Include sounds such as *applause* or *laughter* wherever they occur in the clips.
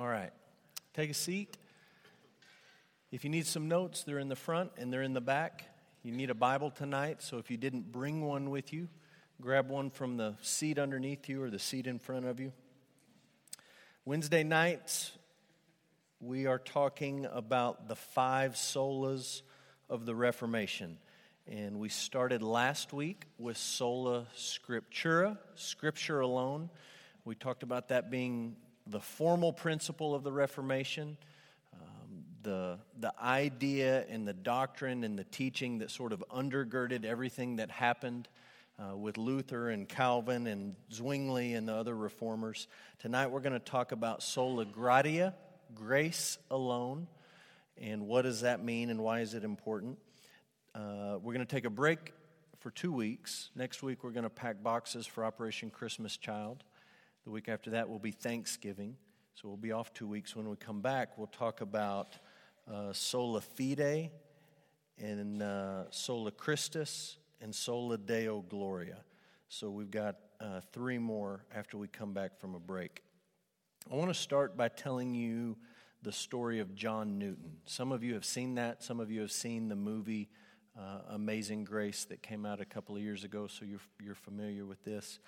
All right. Take a seat. If you need some notes, they're in the front and they're in the back. You need a Bible tonight, so if you didn't bring one with you, grab one from the seat underneath you or the seat in front of you. Wednesday nights, we are talking about the five solas of the Reformation. And we started last week with sola scriptura, scripture alone. We talked about that being the formal principle of the Reformation, um, the, the idea and the doctrine and the teaching that sort of undergirded everything that happened uh, with Luther and Calvin and Zwingli and the other reformers. Tonight we're going to talk about sola gratia, grace alone, and what does that mean and why is it important. Uh, we're going to take a break for two weeks. Next week, we're going to pack boxes for Operation Christmas Child. The week after that will be Thanksgiving. So we'll be off two weeks. When we come back, we'll talk about uh, sola fide and uh, sola Christus and sola deo gloria. So we've got uh, three more after we come back from a break. I want to start by telling you the story of John Newton. Some of you have seen that, some of you have seen the movie uh, Amazing Grace that came out a couple of years ago, so you're, you're familiar with this.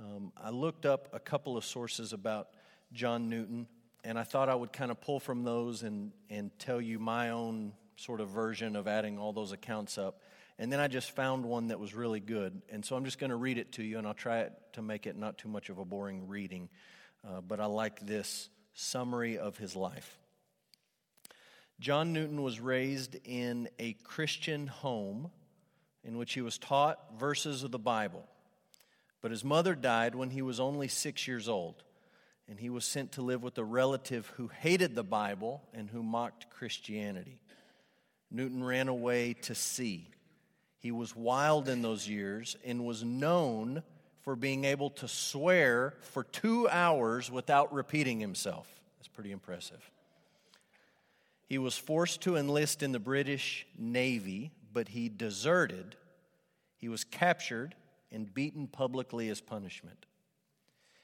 Um, I looked up a couple of sources about John Newton, and I thought I would kind of pull from those and, and tell you my own sort of version of adding all those accounts up. And then I just found one that was really good. And so I'm just going to read it to you, and I'll try to make it not too much of a boring reading. Uh, but I like this summary of his life. John Newton was raised in a Christian home in which he was taught verses of the Bible. But his mother died when he was only six years old, and he was sent to live with a relative who hated the Bible and who mocked Christianity. Newton ran away to sea. He was wild in those years and was known for being able to swear for two hours without repeating himself. That's pretty impressive. He was forced to enlist in the British Navy, but he deserted. He was captured and beaten publicly as punishment.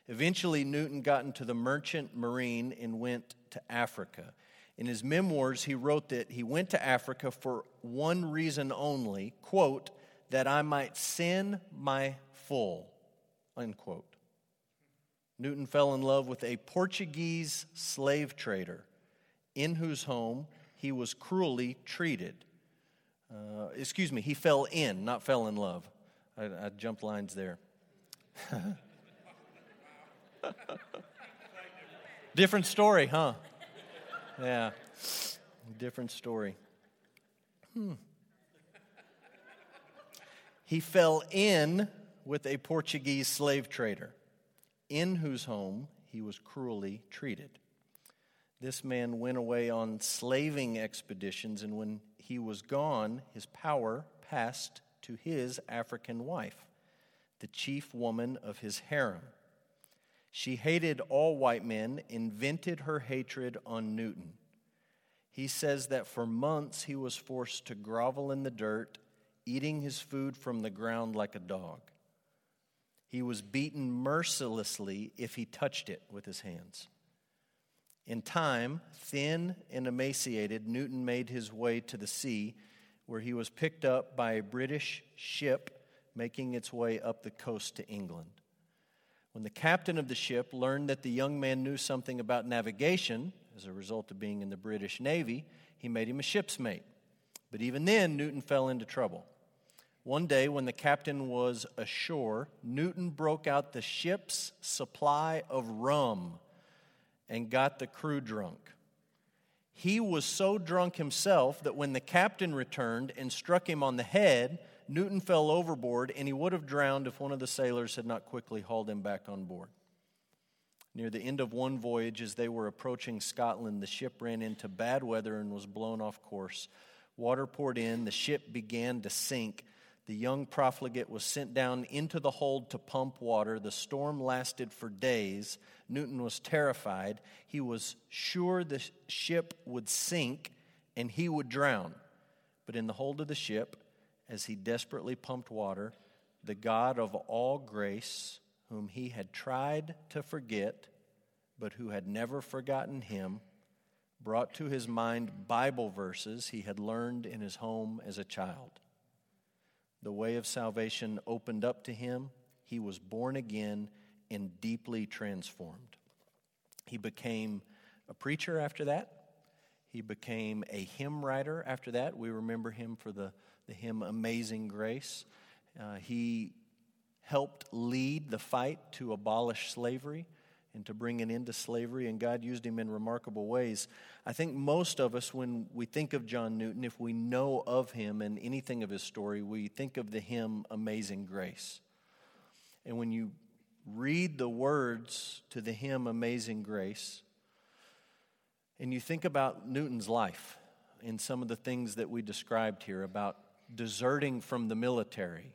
Eventually, Newton got into the merchant marine and went to Africa. In his memoirs, he wrote that he went to Africa for one reason only, quote, that I might sin my full, unquote. Newton fell in love with a Portuguese slave trader in whose home he was cruelly treated. Uh, excuse me, he fell in, not fell in love. I, I jumped lines there. *laughs* Different story, huh? Yeah, different story. Hmm. He fell in with a Portuguese slave trader, in whose home he was cruelly treated. This man went away on slaving expeditions, and when he was gone, his power passed to his African wife, the chief woman of his harem. She hated all white men, invented her hatred on Newton. He says that for months he was forced to grovel in the dirt, eating his food from the ground like a dog. He was beaten mercilessly if he touched it with his hands. In time, thin and emaciated, Newton made his way to the sea, where he was picked up by a British ship making its way up the coast to England. When the captain of the ship learned that the young man knew something about navigation, as a result of being in the British Navy, he made him a ship's mate. But even then, Newton fell into trouble. One day, when the captain was ashore, Newton broke out the ship's supply of rum and got the crew drunk. He was so drunk himself that when the captain returned and struck him on the head, Newton fell overboard and he would have drowned if one of the sailors had not quickly hauled him back on board. Near the end of one voyage, as they were approaching Scotland, the ship ran into bad weather and was blown off course. Water poured in, the ship began to sink, the young profligate was sent down into the hold to pump water. The storm lasted for days. Newton was terrified. He was sure the ship would sink and he would drown. But in the hold of the ship, as he desperately pumped water, the God of all grace, whom he had tried to forget, but who had never forgotten him, brought to his mind Bible verses he had learned in his home as a child. The way of salvation opened up to him. He was born again and deeply transformed. He became a preacher after that. He became a hymn writer after that. We remember him for the, the hymn Amazing Grace. Uh, he helped lead the fight to abolish slavery and to bring an into slavery, and God used him in remarkable ways. I think most of us, when we think of John Newton, if we know of him and anything of his story, we think of the hymn Amazing Grace. And when you read the words to the hymn Amazing Grace, and you think about Newton's life and some of the things that we described here about deserting from the military,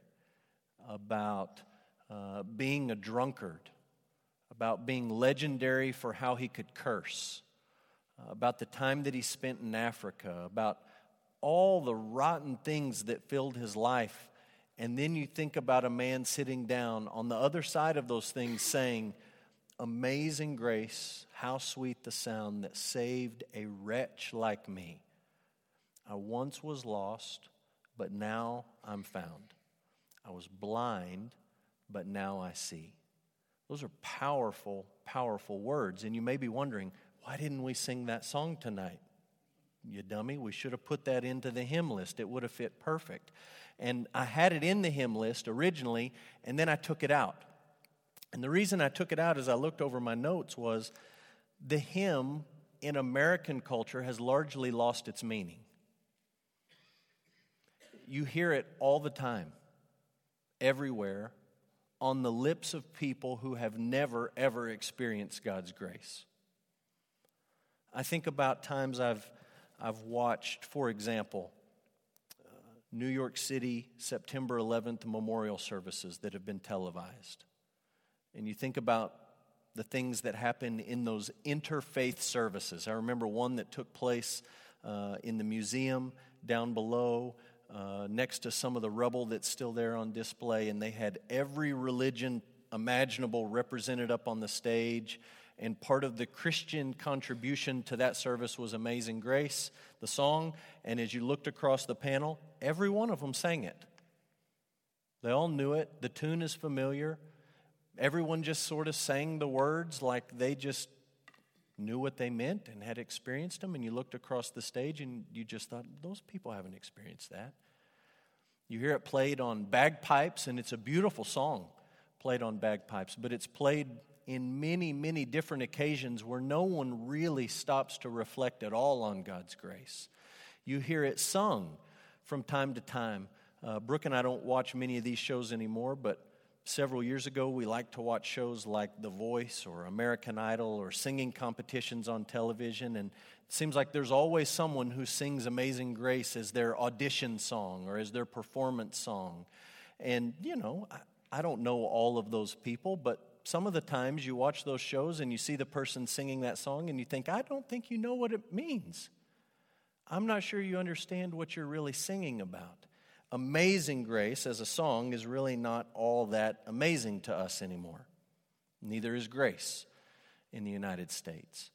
about uh, being a drunkard, about being legendary for how he could curse, uh, about the time that he spent in Africa, about all the rotten things that filled his life. And then you think about a man sitting down on the other side of those things saying, Amazing grace, how sweet the sound that saved a wretch like me. I once was lost, but now I'm found. I was blind, but now I see. Those are powerful, powerful words. And you may be wondering, why didn't we sing that song tonight? You dummy, we should have put that into the hymn list. It would have fit perfect. And I had it in the hymn list originally, and then I took it out. And the reason I took it out as I looked over my notes was the hymn in American culture has largely lost its meaning. You hear it all the time, everywhere, on the lips of people who have never, ever experienced God's grace. I think about times I've, I've watched, for example, uh, New York City September 11th memorial services that have been televised. And you think about the things that happen in those interfaith services. I remember one that took place uh, in the museum down below uh, next to some of the rubble that's still there on display, and they had every religion imaginable represented up on the stage. And part of the Christian contribution to that service was Amazing Grace, the song. And as you looked across the panel, every one of them sang it. They all knew it. The tune is familiar. Everyone just sort of sang the words like they just knew what they meant and had experienced them, and you looked across the stage and you just thought, those people haven't experienced that. You hear it played on bagpipes, and it's a beautiful song played on bagpipes, but it's played in many, many different occasions where no one really stops to reflect at all on God's grace. You hear it sung from time to time. Uh, Brooke and I don't watch many of these shows anymore, but Several years ago, we liked to watch shows like The Voice or American Idol or singing competitions on television. And it seems like there's always someone who sings Amazing Grace as their audition song or as their performance song. And, you know, I, I don't know all of those people, but some of the times you watch those shows and you see the person singing that song and you think, I don't think you know what it means. I'm not sure you understand what you're really singing about. Amazing Grace as a song is really not all that amazing to us anymore. Neither is grace in the United States.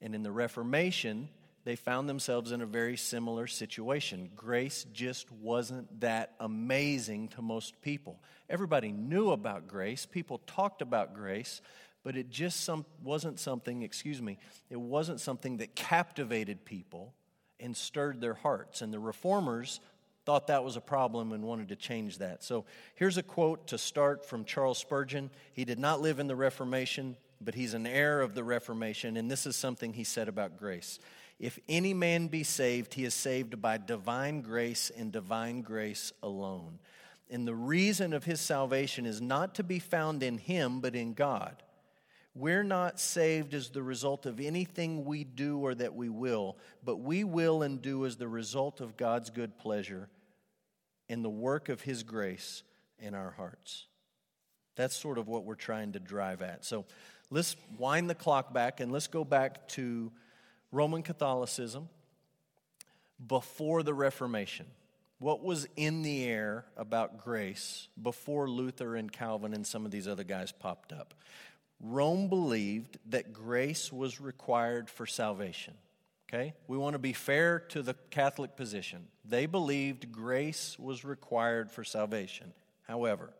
And in the Reformation, they found themselves in a very similar situation. Grace just wasn't that amazing to most people. Everybody knew about grace, people talked about grace, but it just some, wasn't something, excuse me, it wasn't something that captivated people and stirred their hearts. And the reformers thought that was a problem and wanted to change that. So here's a quote to start from Charles Spurgeon. He did not live in the Reformation, but he's an heir of the Reformation, and this is something he said about grace. If any man be saved, he is saved by divine grace and divine grace alone. And the reason of his salvation is not to be found in him, but in God. We're not saved as the result of anything we do or that we will, but we will and do as the result of God's good pleasure and the work of His grace in our hearts. That's sort of what we're trying to drive at. So let's wind the clock back and let's go back to Roman Catholicism before the Reformation. What was in the air about grace before Luther and Calvin and some of these other guys popped up? Rome believed that grace was required for salvation. Okay? We want to be fair to the Catholic position. They believed grace was required for salvation. However,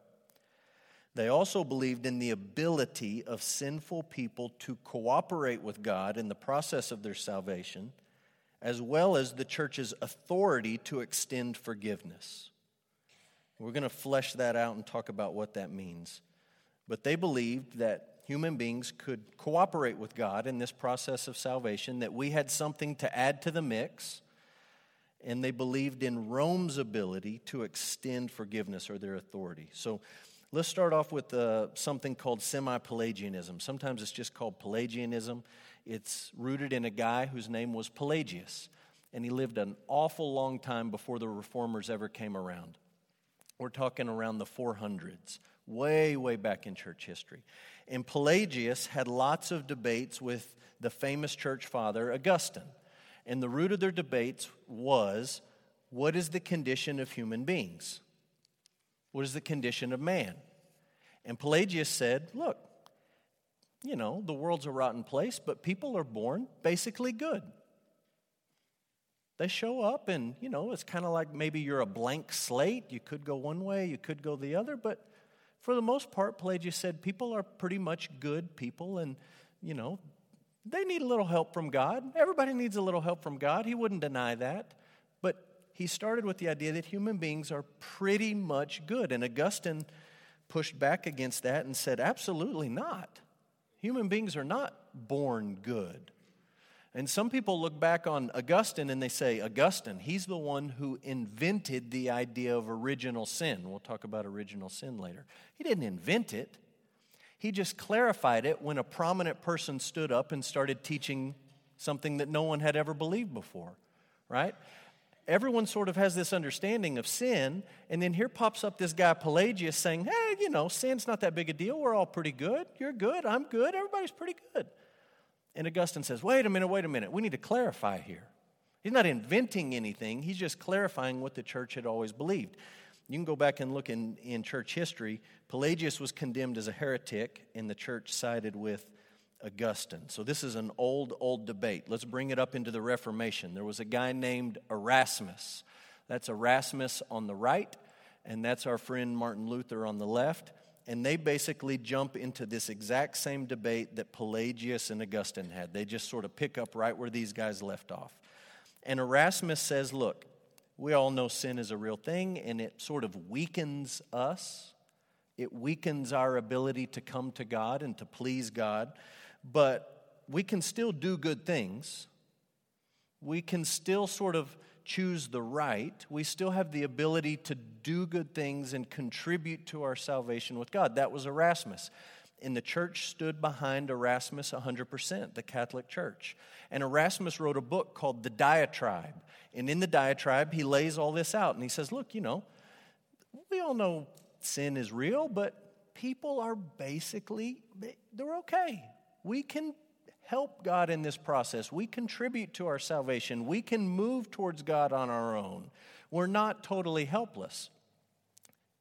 they also believed in the ability of sinful people to cooperate with God in the process of their salvation, as well as the church's authority to extend forgiveness. We're going to flesh that out and talk about what that means. But they believed that human beings could cooperate with God in this process of salvation, that we had something to add to the mix, and they believed in Rome's ability to extend forgiveness or their authority. So let's start off with uh, something called semi Pelagianism. Sometimes it's just called Pelagianism. It's rooted in a guy whose name was Pelagius, and he lived an awful long time before the reformers ever came around. We're talking around the 400s, way, way back in church history. And Pelagius had lots of debates with the famous church father, Augustine. And the root of their debates was what is the condition of human beings? What is the condition of man? And Pelagius said, look, you know, the world's a rotten place, but people are born basically good. They show up, and, you know, it's kind of like maybe you're a blank slate. You could go one way, you could go the other, but for the most part, Pelagius said people are pretty much good people and, you know, they need a little help from God. Everybody needs a little help from God. He wouldn't deny that. But he started with the idea that human beings are pretty much good. And Augustine pushed back against that and said, absolutely not. Human beings are not born good. And some people look back on Augustine and they say, Augustine, he's the one who invented the idea of original sin. We'll talk about original sin later. He didn't invent it, he just clarified it when a prominent person stood up and started teaching something that no one had ever believed before, right? Everyone sort of has this understanding of sin, and then here pops up this guy Pelagius saying, Hey, you know, sin's not that big a deal. We're all pretty good. You're good. I'm good. Everybody's pretty good. And Augustine says, wait a minute, wait a minute. We need to clarify here. He's not inventing anything, he's just clarifying what the church had always believed. You can go back and look in, in church history. Pelagius was condemned as a heretic, and the church sided with Augustine. So, this is an old, old debate. Let's bring it up into the Reformation. There was a guy named Erasmus. That's Erasmus on the right, and that's our friend Martin Luther on the left and they basically jump into this exact same debate that Pelagius and Augustine had. They just sort of pick up right where these guys left off. And Erasmus says, Look, we all know sin is a real thing, and it sort of weakens us. It weakens our ability to come to God and to please God. But we can still do good things. We can still sort of choose the right, we still have the ability to do good things and contribute to our salvation with God. That was Erasmus. And the church stood behind Erasmus 100%, the Catholic Church. And Erasmus wrote a book called The Diatribe. And in the diatribe, he lays all this out. And he says, Look, you know, we all know sin is real, but people are basically, they're okay. We can help God in this process. We contribute to our salvation. We can move towards God on our own. We're not totally helpless.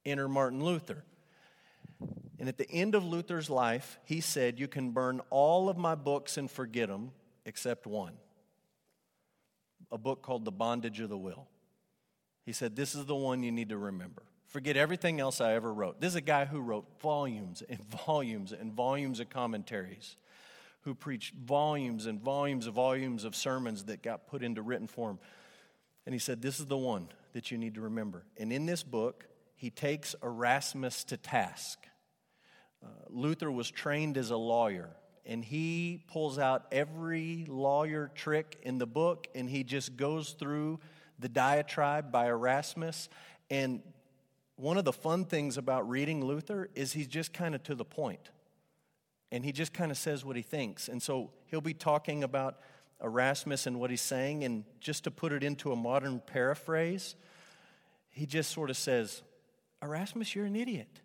Enter Martin Luther. And at the end of Luther's life, he said, You can burn all of my books and forget them except one a book called The Bondage of the Will. He said, This is the one you need to remember. Forget everything else I ever wrote. This is a guy who wrote volumes and *laughs* volumes and volumes of commentaries who preached volumes and volumes and volumes of sermons that got put into written form. And he said, This is the one that you need to remember. And in this book, he takes Erasmus to task. Uh, Luther was trained as a lawyer, and he pulls out every lawyer trick in the book, and he just goes through the diatribe by Erasmus. And one of the fun things about reading Luther is he's just kind of to the point and he just kind of says what he thinks. And so he'll be talking about Erasmus and what he's saying, and just to put it into a modern paraphrase, he just sort of says, Erasmus, you're an idiot.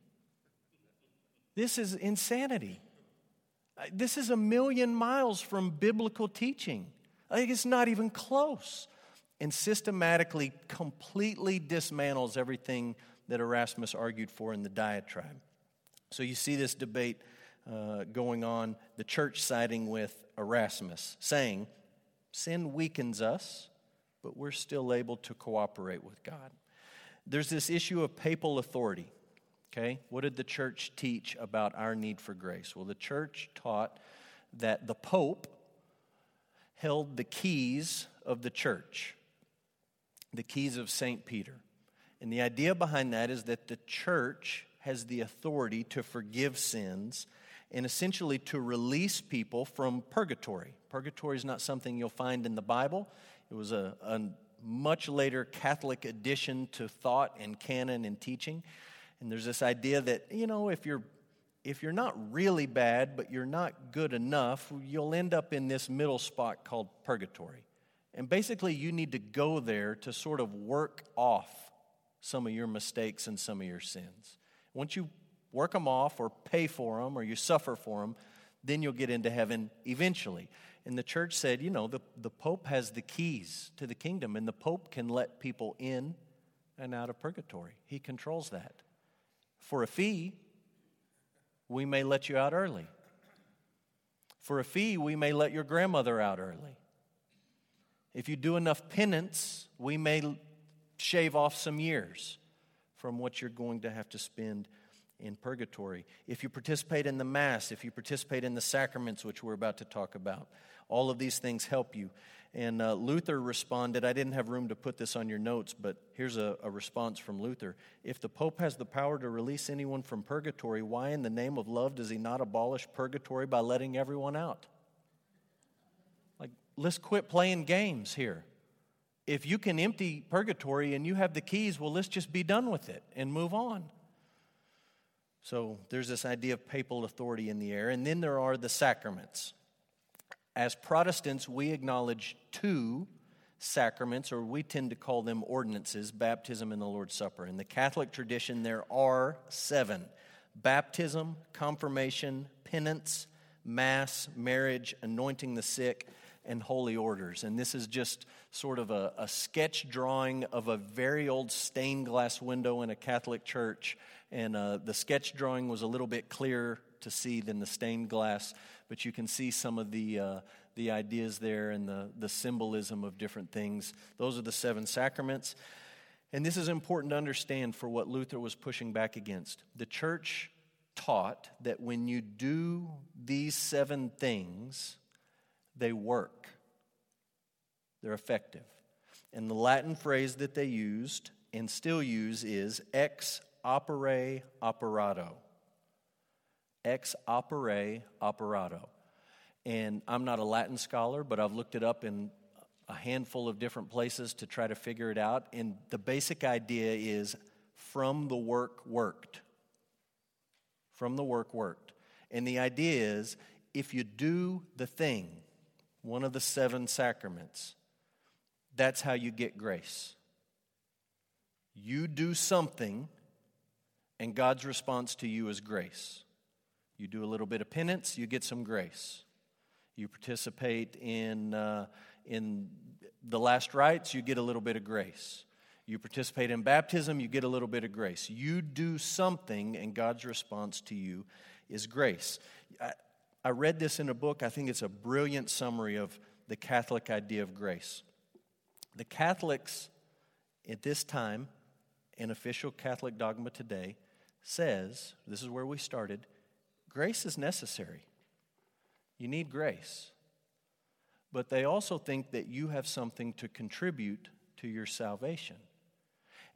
This is insanity. This is a million miles from biblical teaching. Think it's not even close. And systematically, completely dismantles everything that Erasmus argued for in the diatribe. So you see this debate uh, going on, the church siding with Erasmus, saying, Sin weakens us, but we're still able to cooperate with God. There's this issue of papal authority. Okay, what did the church teach about our need for grace? Well, the church taught that the Pope held the keys of the church, the keys of St. Peter. And the idea behind that is that the church has the authority to forgive sins and essentially to release people from purgatory. Purgatory is not something you'll find in the Bible, it was a, a much later Catholic addition to thought and canon and teaching. And there's this idea that, you know, if you're if you're not really bad, but you're not good enough, you'll end up in this middle spot called purgatory. And basically, you need to go there to sort of work off some of your mistakes and some of your sins. Once you work them off or pay for them or you suffer for them, then you'll get into heaven eventually. And the church said, you know, the, the Pope has the keys to the kingdom, and the Pope can let people in and out of purgatory. He controls that. For a fee, we may let you out early. For a fee, we may let your grandmother out early. If you do enough penance, we may shave off some years from what you're going to have to spend in purgatory. If you participate in the Mass, if you participate in the sacraments, which we're about to talk about, all of these things help you. And uh, Luther responded, I didn't have room to put this on your notes, but here's a, a response from Luther. If the Pope has the power to release anyone from purgatory, why in the name of love does he not abolish purgatory by letting everyone out? Like, let's quit playing games here. If you can empty purgatory and you have the keys, well, let's just be done with it and move on. So there's this idea of papal authority in the air. And then there are the sacraments. As Protestants, we acknowledge two sacraments, or we tend to call them ordinances baptism and the Lord's Supper. In the Catholic tradition, there are seven baptism, confirmation, penance, mass, marriage, anointing the sick, and holy orders. And this is just sort of a, a, sketch drawing of a very old stained glass window in a Catholic church. And uh, the sketch drawing was a little bit clearer to see than the stained glass but you can see some of the, uh, the ideas there and the, the symbolism of different things. Those are the seven sacraments. And this is important to understand for what Luther was pushing back against. The church taught that when you do these seven things, they work, they're effective. And the Latin phrase that they used and still use is ex opere operato ex opere operato. And I'm not a Latin scholar, but I've looked it up in a handful of different places to try to figure it out. And the basic idea is from the work worked. From the work worked. And the idea is if you do the thing, one of the seven sacraments, that's how you get grace. You do something, and God's response to you is grace. You do a little bit of penance, you get some grace. You participate in, uh, in the last rites, you get a little bit of grace. You participate in baptism, you get a little bit of grace. You do something, and God's response to you is grace. I, I read this in a book. I think it's a brilliant summary of the Catholic idea of grace. The Catholics at this time, in official Catholic dogma today, says this is where we started Grace is necessary. You need grace. But they also think that you have something to contribute to your salvation.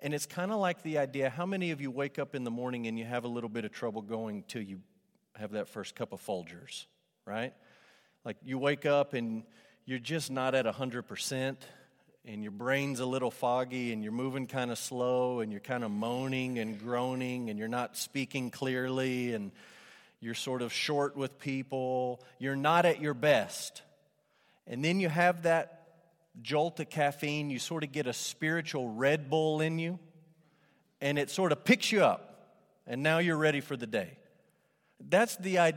And it's kind of like the idea how many of you wake up in the morning and you have a little bit of trouble going till you have that first cup of Folgers, right? Like you wake up and you're just not at 100% and your brain's a little foggy and you're moving kind of slow and you're kind of moaning and groaning and you're not speaking clearly and you're sort of short with people, you're not at your best. And then you have that jolt of caffeine, you sort of get a spiritual Red Bull in you, and it sort of picks you up, and now you're ready for the day. That's the,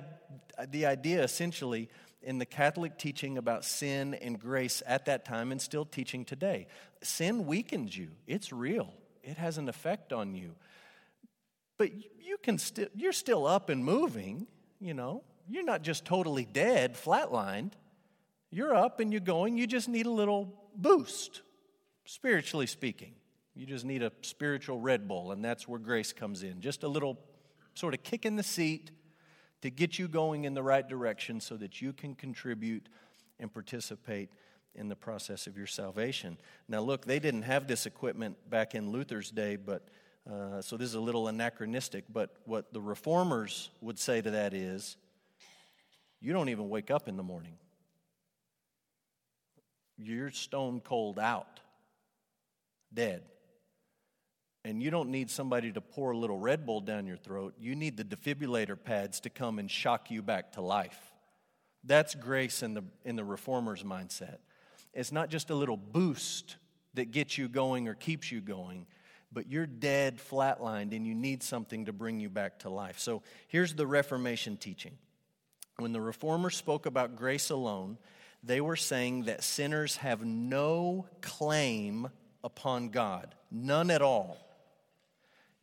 the idea essentially in the Catholic teaching about sin and grace at that time and still teaching today. Sin weakens you, it's real, it has an effect on you but you can still you're still up and moving you know. You're not just totally dead, flatlined. You're up and you're going. You just need a little boost, spiritually speaking. You just need a spiritual Red Bull, and that's where grace comes in. Just a little sort of kick in the seat to get you going in the right direction so that you can contribute and participate in the process of your salvation. Now, look, they didn't have this equipment back in Luther's day, but uh, so this is a little anachronistic. But what the reformers would say to that is, you don't even wake up in the morning. You're stone cold out, dead. And you don't need somebody to pour a little Red Bull down your throat. You need the defibrillator pads to come and shock you back to life. That's grace in the, in the reformer's mindset. It's not just a little boost that gets you going or keeps you going, but you're dead, flatlined, and you need something to bring you back to life. So here's the Reformation teaching. When the reformers spoke about grace alone, they were saying that sinners have no claim upon God, none at all.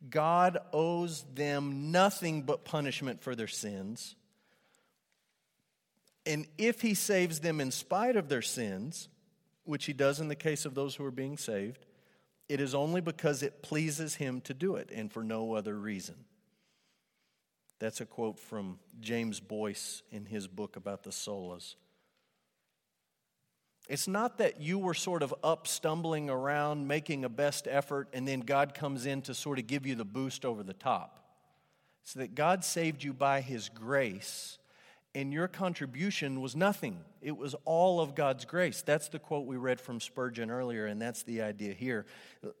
God owes them nothing but punishment for their sins. And if He saves them in spite of their sins, which He does in the case of those who are being saved, it is only because it pleases Him to do it and for no other reason. That's a quote from James Boice in his book about the solas. It's not that you were sort of up stumbling around, making a best effort, and then God comes in to sort of give you the boost over the top. It's that God saved you by His grace, and your contribution was nothing. It was all of God's grace. That's the quote we read from Spurgeon earlier, and that's the idea here.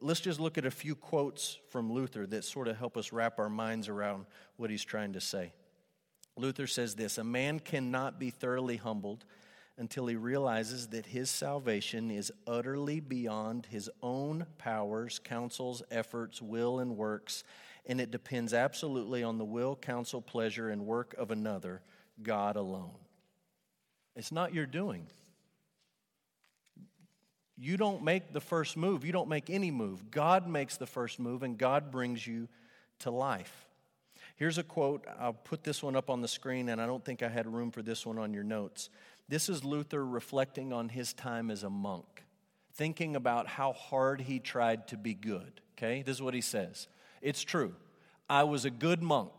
Let's just look at a few quotes from Luther that sort of help us wrap our minds around what he's trying to say. Luther says this A man cannot be thoroughly humbled until he realizes that his salvation is utterly beyond his own powers, counsels, efforts, will, and works, and it depends absolutely on the will, counsel, pleasure, and work of another, God alone. It's not your doing. You don't make the first move, you don't make any move. God makes the first move, and God brings you to life. Here's a quote. I'll put this one up on the screen, and I don't think I had room for this one on your notes. This is Luther reflecting on his time as a monk, thinking about how hard he tried to be good. Okay, this is what he says It's true. I was a good monk,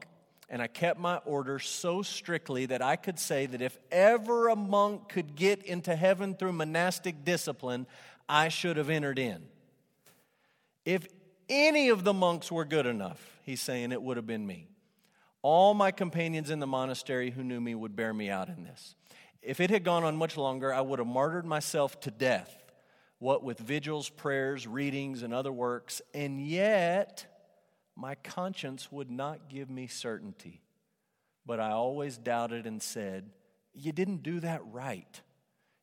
and I kept my order so strictly that I could say that if ever a monk could get into heaven through monastic discipline, I should have entered in. If any of the monks were good enough, he's saying it would have been me. All my companions in the monastery who knew me would bear me out in this. If it had gone on much longer, I would have martyred myself to death, what with vigils, prayers, readings, and other works, and yet my conscience would not give me certainty. But I always doubted and said, You didn't do that right.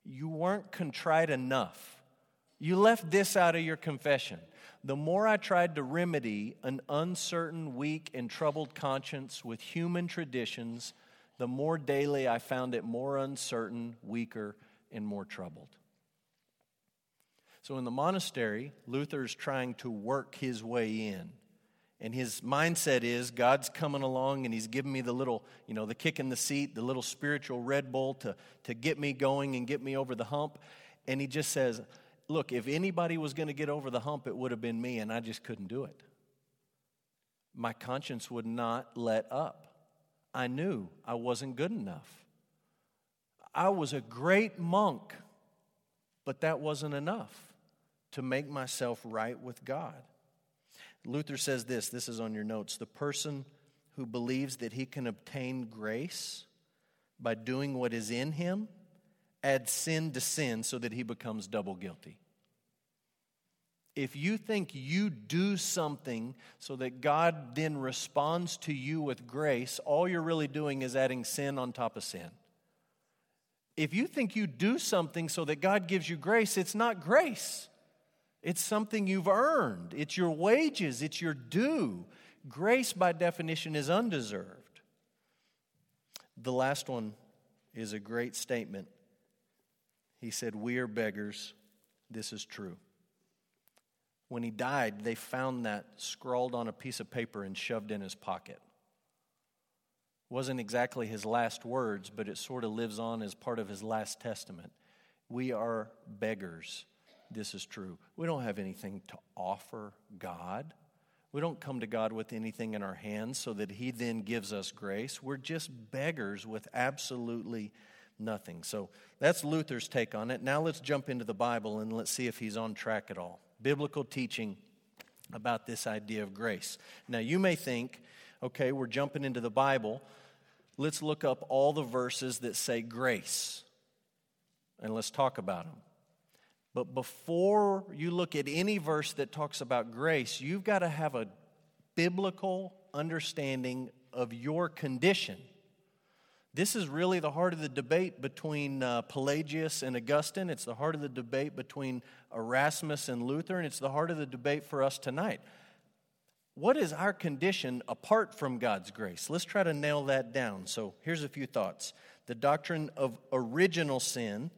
You weren't contrite enough. You left this out of your confession. The more I tried to remedy an uncertain, weak, and troubled conscience with human traditions, the more daily I found it more uncertain, weaker, and more troubled. So in the monastery, Luther's trying to work his way in. And his mindset is God's coming along and he's giving me the little, you know, the kick in the seat, the little spiritual Red Bull to, to get me going and get me over the hump. And he just says, Look, if anybody was going to get over the hump, it would have been me, and I just couldn't do it. My conscience would not let up. I knew I wasn't good enough. I was a great monk, but that wasn't enough to make myself right with God. Luther says this this is on your notes. The person who believes that he can obtain grace by doing what is in him adds sin to sin so that he becomes double guilty if you think you do something so that God then responds to you with grace, all you're really doing is adding sin on top of sin. If you think you do something so that God gives you grace, it's not grace. It's something you've earned. It's your wages, it's your due. Grace, by definition, is undeserved. The last one is a great statement. He said, We are beggars. This is true. When he died, they found that scrawled on a piece of paper and shoved in his pocket. Wasn't exactly his last words, but it sort of lives on as part of his last testament. We are beggars. This is true. We don't have anything to offer God. We don't come to God with anything in our hands so that He then gives us grace. We're just beggars with absolutely nothing. So that's Luther's take on it. Now let's jump into the Bible and let's see if he's on track at all. Biblical teaching about this idea of grace. Now you may think, okay, we're jumping into the Bible. Let's look up all the verses that say grace and let's talk about them. But before you look at any verse that talks about grace, you've got to have a biblical understanding of your condition. This is really the heart of the debate between uh, Pelagius and Augustine. It's the heart of the debate between Erasmus and Luther, and it's the heart of the debate for us tonight. What is our condition apart from God's grace? Let's try to nail that down. So here's a few thoughts. The doctrine of original sin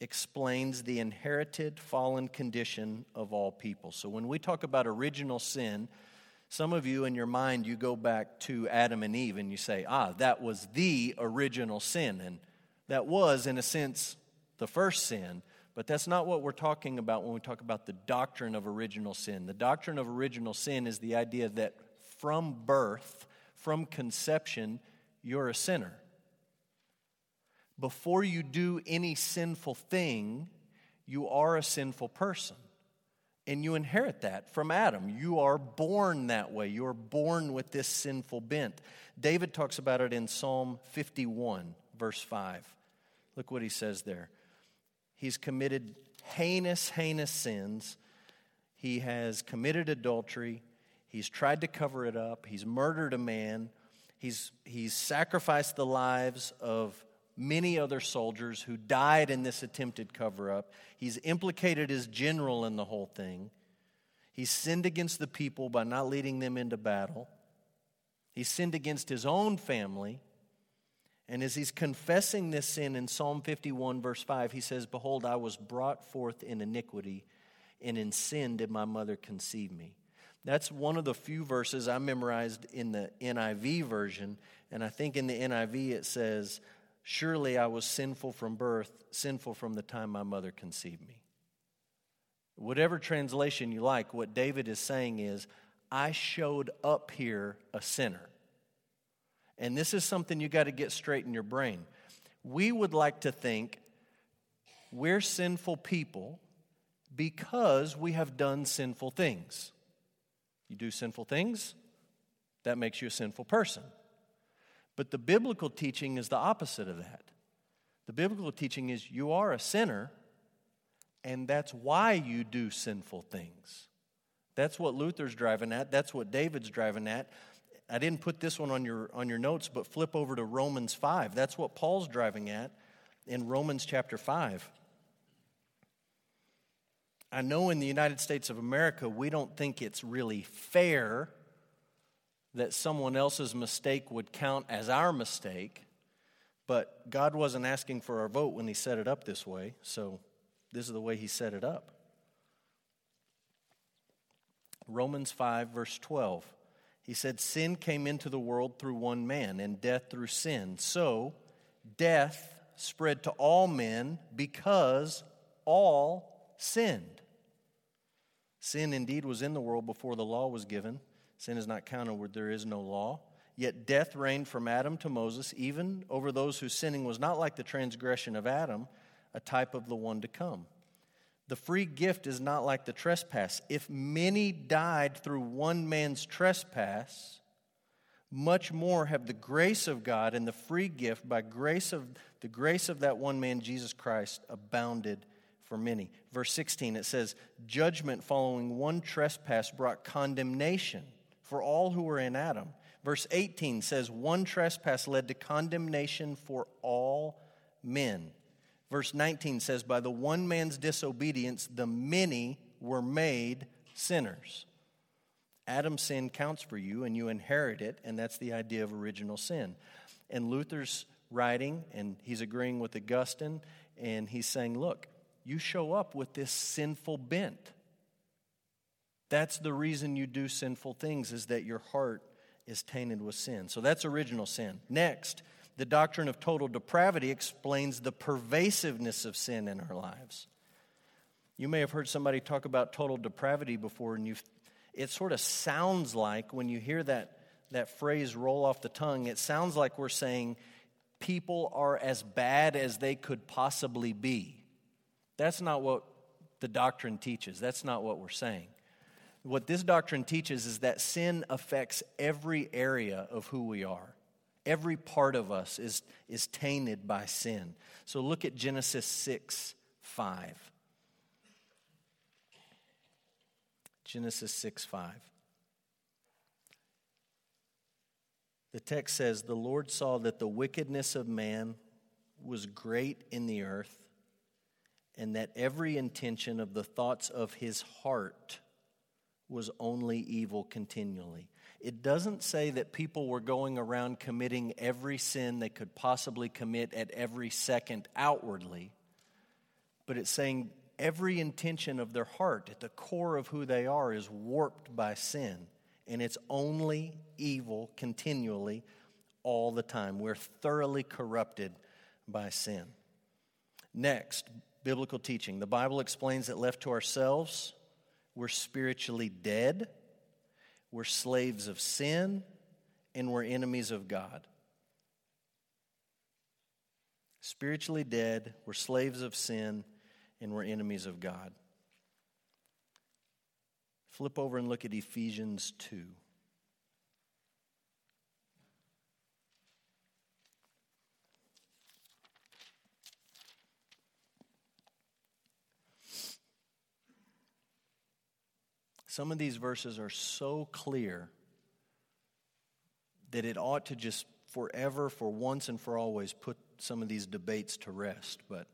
explains the inherited fallen condition of all people. So when we talk about original sin, some of you in your mind, you go back to Adam and Eve and you say, ah, that was the original sin. And that was, in a sense, the first sin. But that's not what we're talking about when we talk about the doctrine of original sin. The doctrine of original sin is the idea that from birth, from conception, you're a sinner. Before you do any sinful thing, you are a sinful person and you inherit that from Adam. You are born that way. You are born with this sinful bent. David talks about it in Psalm 51, verse 5. Look what he says there. He's committed heinous, heinous sins. He has committed adultery. He's tried to cover it up. He's murdered a man. He's, he's sacrificed the lives of many other soldiers who died in this attempted cover up. He's implicated his general in the whole thing. He sinned against the people by not leading them into battle. He sinned against his own family. And as he's confessing this sin in Psalm 51, verse 5, he says, Behold, I was brought forth in iniquity, and in sin did my mother conceive me. That's one of the few verses I memorized in the NIV version. And I think in the NIV it says, Surely I was sinful from birth, sinful from the time my mother conceived me. Whatever translation you like, what David is saying is, I showed up here a sinner. And this is something you got to get straight in your brain. We would like to think we're sinful people because we have done sinful things. You do sinful things, that makes you a sinful person. But the biblical teaching is the opposite of that. The biblical teaching is you are a sinner, and that's why you do sinful things. That's what Luther's driving at. That's what David's driving at. I didn't put this one on your, on your notes, but flip over to Romans 5. That's what Paul's driving at in Romans chapter 5. I know in the United States of America, we don't think it's really fair that someone else's mistake would count as our mistake, but God wasn't asking for our vote when He set it up this way, so this is the way He set it up. Romans 5, verse 12. He said, Sin came into the world through one man, and death through sin. So death spread to all men because all sinned. Sin indeed was in the world before the law was given Sin is not counted where there is no law. Yet death reigned from Adam to Moses, even over those whose sinning was not like the transgression of Adam, a type of the one to come. The free gift is not like the trespass. If many died through one man's trespass, much more have the grace of God and the free gift by grace of the grace of that one man Jesus Christ abounded for many. Verse 16 it says, "Judgment following one trespass brought condemnation." For all who were in Adam. Verse 18 says, One trespass led to condemnation for all men. Verse 19 says, By the one man's disobedience, the many were made sinners. Adam's sin counts for you, and you inherit it, and that's the idea of original sin. And Luther's writing, and he's agreeing with Augustine, and he's saying, Look, you show up with this sinful bent. That's the reason you do sinful things, is that your heart is tainted with sin. So that's original sin. Next, the doctrine of total depravity explains the pervasiveness of sin in our lives. You may have heard somebody talk about total depravity before, and you it sort of sounds like when you hear that, that phrase roll off the tongue, it sounds like we're saying people are as bad as they could possibly be. That's not what the doctrine teaches. That's not what we're saying. What this doctrine teaches is that sin affects every area of who we are. Every part of us is, is tainted by sin. So look at Genesis 6 5. Genesis 6 5. The text says, The Lord saw that the wickedness of man was great in the earth, and that every intention of the thoughts of his heart was only evil continually. It doesn't say that people were going around committing every sin they could possibly commit at every second outwardly, but it's saying every intention of their heart, at the core of who they are, is warped by sin. And it's only evil continually, all the time. We're thoroughly corrupted by sin. Next, biblical teaching. The Bible explains that left to ourselves, we're spiritually dead, we're slaves of sin, and we're enemies of God. Spiritually dead, we're slaves of sin, and we're enemies of God. Flip over and look at Ephesians 2. Some of these verses are so clear that it ought to just forever, for once and for always, put some of these debates to rest. But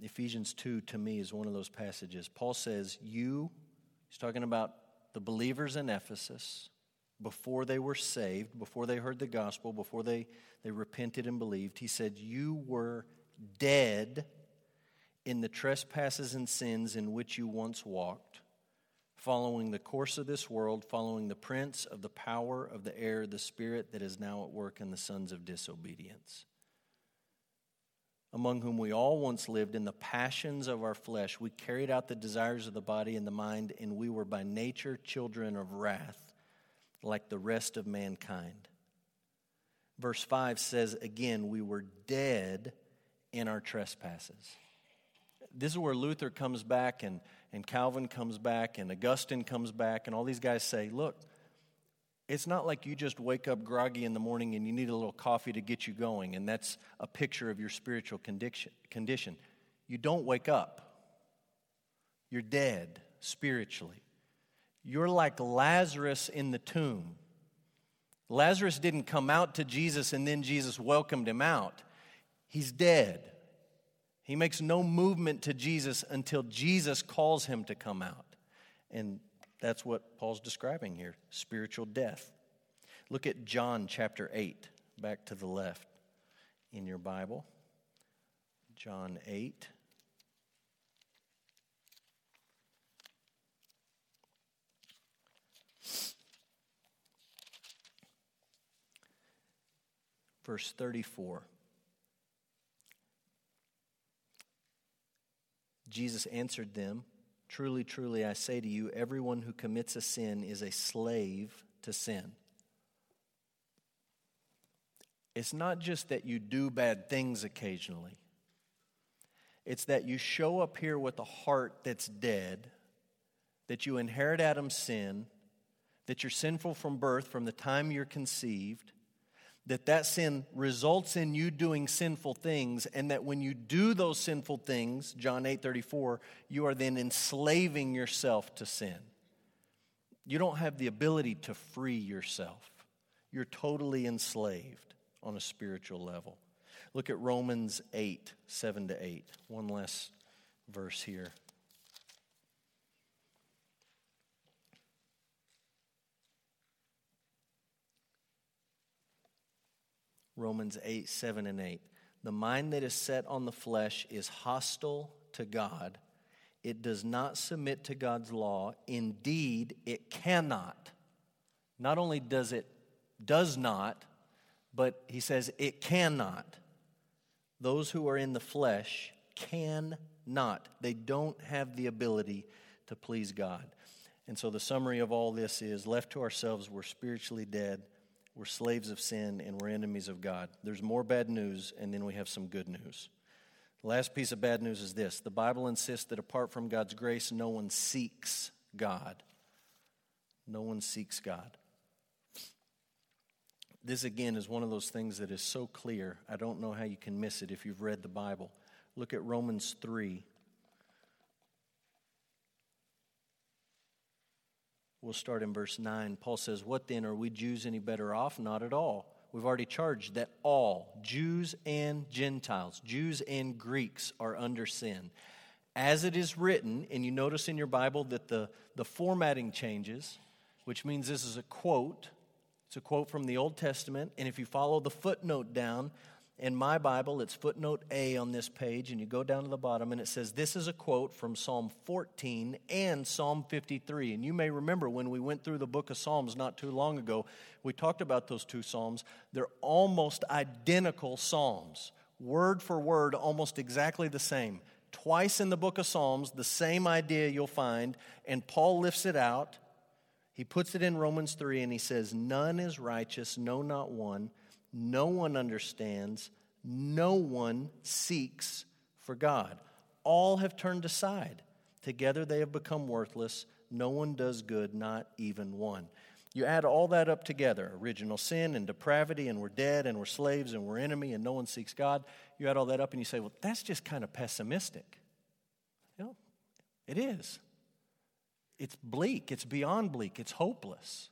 Ephesians 2 to me is one of those passages. Paul says, You, he's talking about the believers in Ephesus before they were saved, before they heard the gospel, before they, they repented and believed. He said, You were dead in the trespasses and sins in which you once walked, following the course of this world, following the prince of the power of the air, the spirit that is now at work in the sons of disobedience among whom we all once lived in the passions of our flesh. We carried out the desires of the body and the mind, and we were by nature children of wrath, like the rest of mankind. Verse 5 says again, we were dead in our trespasses. This is where Luther comes back, and, and Calvin comes back, and Augustine comes back, and all these guys say, Look, it's not like you just wake up groggy in the morning and you need a little coffee to get you going, and that's a picture of your spiritual condition. You don't wake up, you're dead spiritually. You're like Lazarus in the tomb. Lazarus didn't come out to Jesus and then Jesus welcomed him out. He's dead. He makes no movement to Jesus until Jesus calls him to come out. And that's what Paul's describing here spiritual death. Look at John chapter 8, back to the left in your Bible. John 8. Verse 34. Jesus answered them. Truly, truly, I say to you, everyone who commits a sin is a slave to sin. It's not just that you do bad things occasionally, it's that you show up here with a heart that's dead, that you inherit Adam's sin, that you're sinful from birth from the time you're conceived, that that sin results in you doing sinful things and that when you do those sinful things john 8 34 you are then enslaving yourself to sin. You don't have the ability to free yourself. You're totally enslaved on a spiritual level. Look at romans 8 7 to 8 one last verse here Romans 8, 7, and 8. The mind that is set on the flesh is hostile to God. It does not submit to God's law. Indeed, it cannot. Not only does it does not, but he says it cannot. Those who are in the flesh cannot. They don't have the ability to please God. And so the summary of all this is left to ourselves, we're spiritually dead, we're slaves of sin, and we're enemies of God. There's more bad news, and then we have some good news. The last piece of bad news is this the Bible insists that apart from God's grace, no one seeks God. No one seeks God. This, again, is one of those things that is so clear. I don't know how you can miss it if you've read the Bible. Look at Romans 3. We'll start in verse 9. Paul says, What then? Are we Jews any better off? Not at all. We've already charged that all, Jews and Gentiles, Jews and Greeks, are under sin. As it is written, and you notice in your Bible that the, the formatting changes, which means this is a quote it's a quote from the Old Testament, and if you follow the footnote down, in my Bible, it's footnote A on this page, and you go down to the bottom, and it says, This is a quote from Psalm 14 and Psalm 53. And you may remember when we went through the book of Psalms not too long ago, we talked about those two Psalms. They're almost identical Psalms, word for word, almost exactly the same. Twice in the book of Psalms, the same idea you'll find, and Paul lifts it out he puts it in Romans 3 and he says, None is righteous, no, not one. No one understands. No one seeks for God. All have turned aside. Together they have become worthless. No one does good, not even one. You add all that up together original sin and depravity, and we're dead, and we're slaves, and we're enemy, and no one seeks God. You add all that up and you say, well, that's just kind of pessimistic. You know, it is it's bleak, it's beyond bleak, it's hopeless.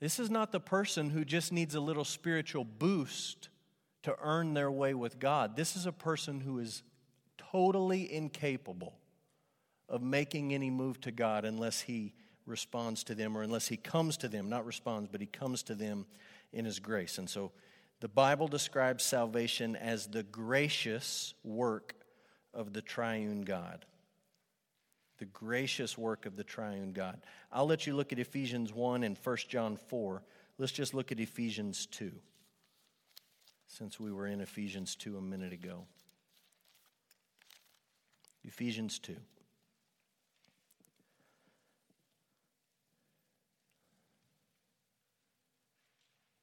This is not the person who just needs a little spiritual boost to earn their way with God. This is a person who is totally incapable of making any move to God unless he responds to them or unless he comes to them, not responds, but he comes to them in his grace. And so the Bible describes salvation as the gracious work of the triune God the gracious work of the triune God. I'll let you look at Ephesians 1 and 1 John 4. Let's just look at Ephesians 2, since we were in Ephesians 2 a minute ago. Ephesians 2.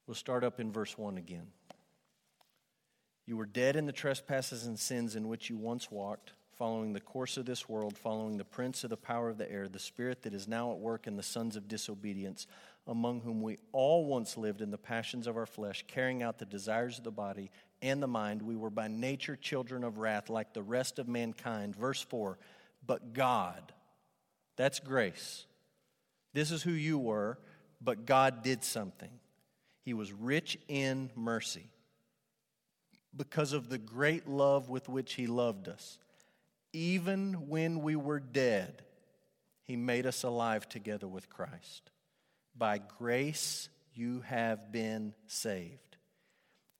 We'll start up in verse 1 again. You were dead in the trespasses and sins in which you once walked following the course of this world, following the prince of the power of the air, the spirit that is now at work in the sons of disobedience, among whom we all once lived in the passions of our flesh, carrying out the desires of the body and the mind. We were by nature children of wrath, like the rest of mankind. Verse 4 But God, that's grace. This is who you were, but God did something. He was rich in mercy because of the great love with which He loved us even when we were dead, he made us alive together with Christ. By grace, you have been saved.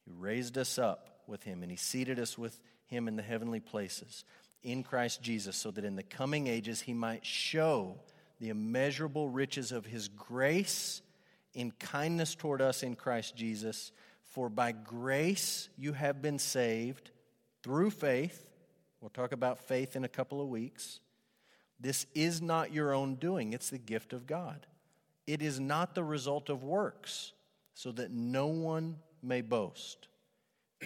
He raised us up with him, and he seated us with him in the heavenly places in Christ Jesus, so that in the coming ages he might show the immeasurable riches of his grace in kindness toward us in Christ Jesus. For by grace you have been saved through faith We'll talk about faith in a couple of weeks. This is not your own doing, it's the gift of God. It is not the result of works, so that no one may boast.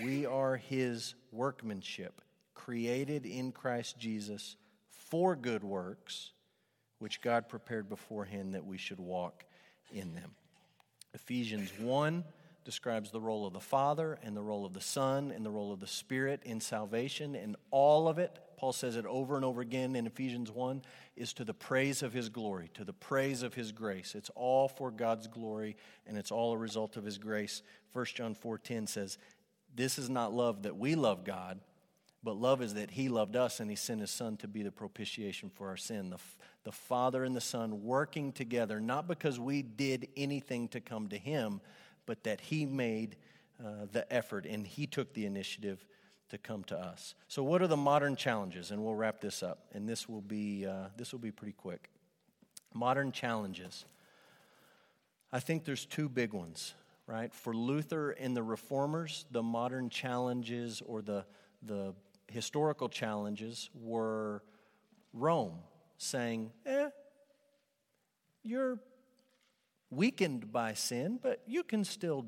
We are his workmanship, created in Christ Jesus for good works, which God prepared beforehand that we should walk in them. Ephesians 1 describes the role of the Father and the role of the Son and the role of the Spirit in salvation, and all of it, Paul says it over and over again in Ephesians 1, is to the praise of His glory, to the praise of His grace. It's all for God's glory, and it's all a result of His grace. 1 John 4.10 says, This is not love that we love God, but love is that He loved us and He sent His Son to be the propitiation for our sin. The, the Father and the Son working together, not because we did anything to come to Him, but that He made uh, the effort and He took the initiative to come to us. So, what are the modern challenges? And we'll wrap this up, and this will be uh, this will be pretty quick. Modern challenges. I think there's two big ones, right? For Luther and the reformers, the modern challenges or the, the historical challenges were Rome saying, eh, you're weakened by sin, but you can still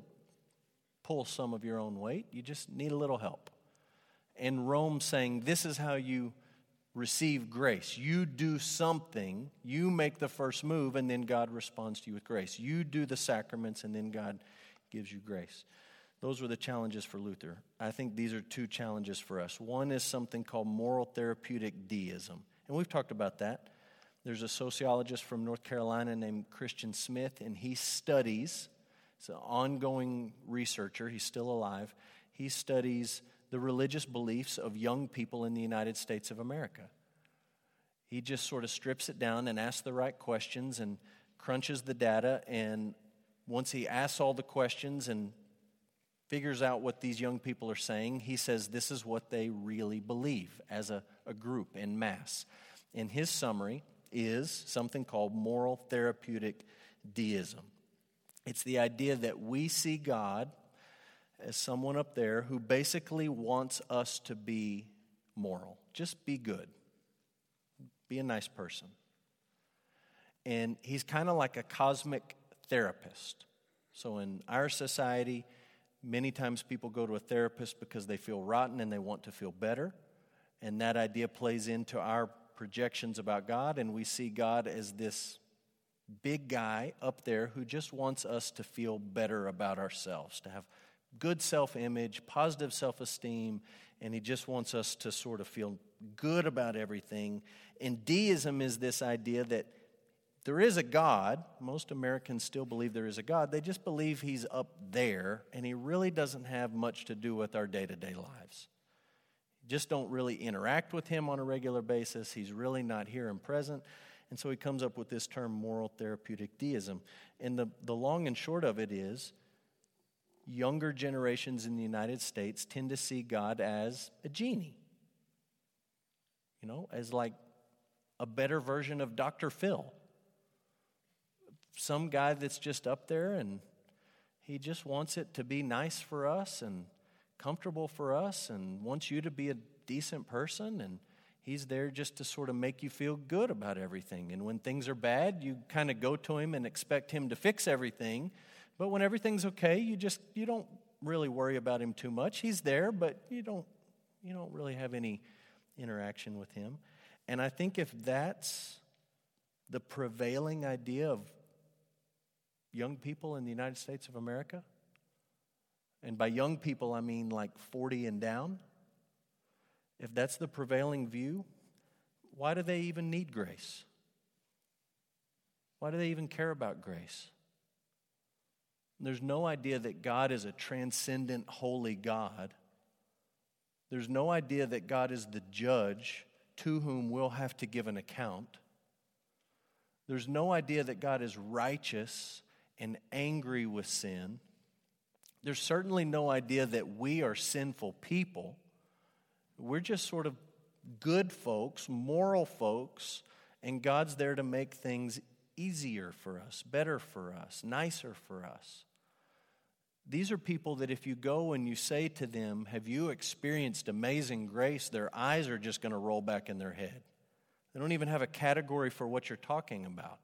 pull some of your own weight. You just need a little help. And Rome saying, this is how you receive grace. You do something, you make the first move, and then God responds to you with grace. You do the sacraments, and then God gives you grace. Those were the challenges for Luther. I think these are two challenges for us. One is something called moral therapeutic deism, and we've talked about that. There's a sociologist from North Carolina named Christian Smith, and he studies, he's an ongoing researcher, he's still alive. He studies the religious beliefs of young people in the United States of America. He just sort of strips it down and asks the right questions and crunches the data. And once he asks all the questions and figures out what these young people are saying, he says this is what they really believe as a, a group in mass. And his summary is something called moral therapeutic deism. It's the idea that we see God as someone up there who basically wants us to be moral. Just be good, be a nice person. And he's kind of like a cosmic therapist. So in our society, many times people go to a therapist because they feel rotten and they want to feel better. And that idea plays into our projections about God, and we see God as this big guy up there who just wants us to feel better about ourselves, to have good self image, positive self esteem, and he just wants us to sort of feel good about everything. And deism is this idea that there is a God. Most Americans still believe there is a God. They just believe he's up there, and he really doesn't have much to do with our day to day lives. Just don't really interact with him on a regular basis. He's really not here and present. And so he comes up with this term moral therapeutic deism. And the, the long and short of it is younger generations in the United States tend to see God as a genie, you know, as like a better version of Dr. Phil. Some guy that's just up there and he just wants it to be nice for us and comfortable for us and wants you to be a decent person and he's there just to sort of make you feel good about everything. And when things are bad, you kind of go to him and expect him to fix everything but when everything's okay, you just you don't really worry about him too much. He's there, but you don't you don't really have any interaction with him. And I think if that's the prevailing idea of young people in the United States of America, and by young people I mean like 40 and down, if that's the prevailing view, why do they even need grace? Why do they even care about grace? There's no idea that God is a transcendent, holy God. There's no idea that God is the judge to whom we'll have to give an account. There's no idea that God is righteous and angry with sin. There's certainly no idea that we are sinful people. We're just sort of good folks, moral folks, and God's there to make things easier for us, better for us, nicer for us. These are people that if you go and you say to them, Have you experienced amazing grace? their eyes are just going to roll back in their head. They don't even have a category for what you're talking about.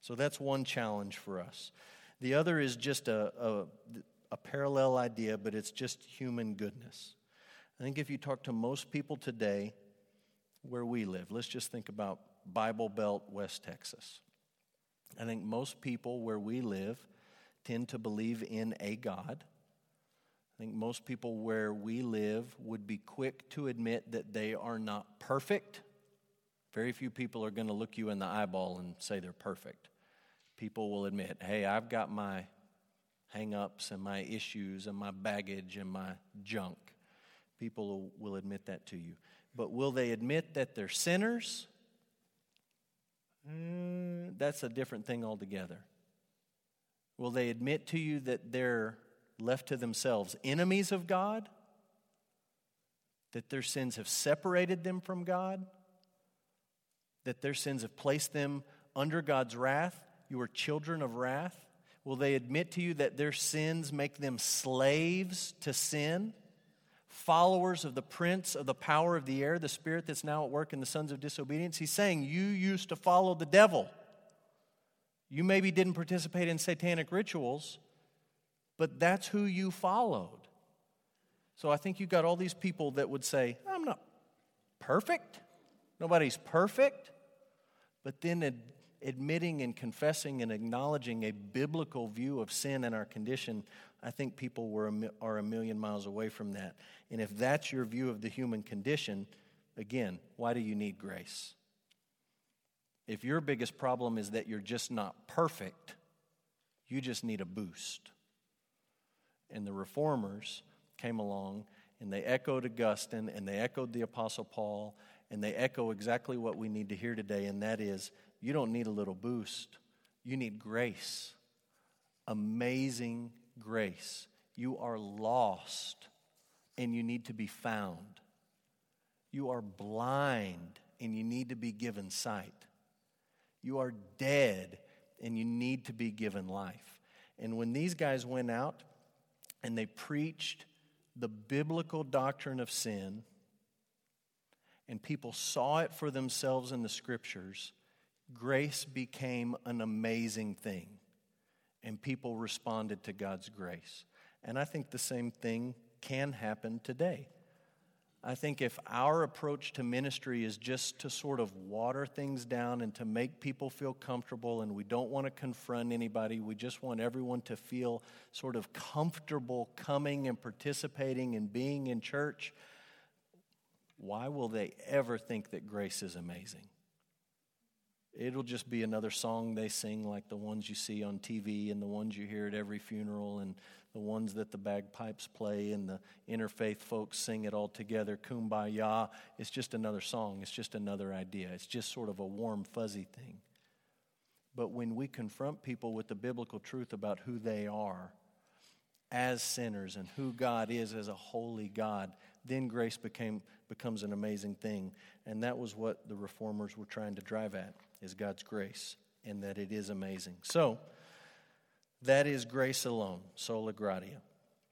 So that's one challenge for us. The other is just a, a, a parallel idea, but it's just human goodness. I think if you talk to most people today where we live, let's just think about Bible Belt, West Texas. I think most people where we live tend to believe in a God. I think most people where we live would be quick to admit that they are not perfect. Very few people are going to look you in the eyeball and say they're perfect. People will admit, hey, I've got my hang ups and my issues and my baggage and my junk. People will admit that to you. But will they admit that they're sinners? Mm, that's a different thing altogether. Will they admit to you that they're left to themselves enemies of God? That their sins have separated them from God? That their sins have placed them under God's wrath? You are children of wrath? Will they admit to you that their sins make them slaves to sin? Followers of the prince of the power of the air, the spirit that's now at work in the sons of disobedience? He's saying, You used to follow the devil. You maybe didn't participate in satanic rituals, but that's who you followed. So I think you've got all these people that would say, I'm not perfect. Nobody's perfect. But then admitting and confessing and acknowledging a biblical view of sin and our condition, I think people were are a million miles away from that. And if that's your view of the human condition, again, why do you need grace? If your biggest problem is that you're just not perfect, you just need a boost. And the reformers came along and they echoed Augustine and they echoed the Apostle Paul and they echo exactly what we need to hear today, and that is you don't need a little boost, you need grace. Amazing grace. You are lost and you need to be found. You are blind and you need to be given sight. You are dead and you need to be given life. And when these guys went out and they preached the biblical doctrine of sin, and people saw it for themselves in the scriptures, grace became an amazing thing. And people responded to God's grace. And I think the same thing can happen today. I think if our approach to ministry is just to sort of water things down and to make people feel comfortable, and we don't want to confront anybody, we just want everyone to feel sort of comfortable coming and participating and being in church, why will they ever think that grace is amazing? It'll just be another song they sing like the ones you see on TV and the ones you hear at every funeral and the ones that the bagpipes play and the interfaith folks sing it all together, kumbaya. It's just another song, it's just another idea. It's just sort of a warm, fuzzy thing. But when we confront people with the biblical truth about who they are as sinners and who God is as a holy God, then grace became, becomes an amazing thing. And that was what the reformers were trying to drive at, is God's grace, and that it is amazing. So, that is grace alone, sola gratia.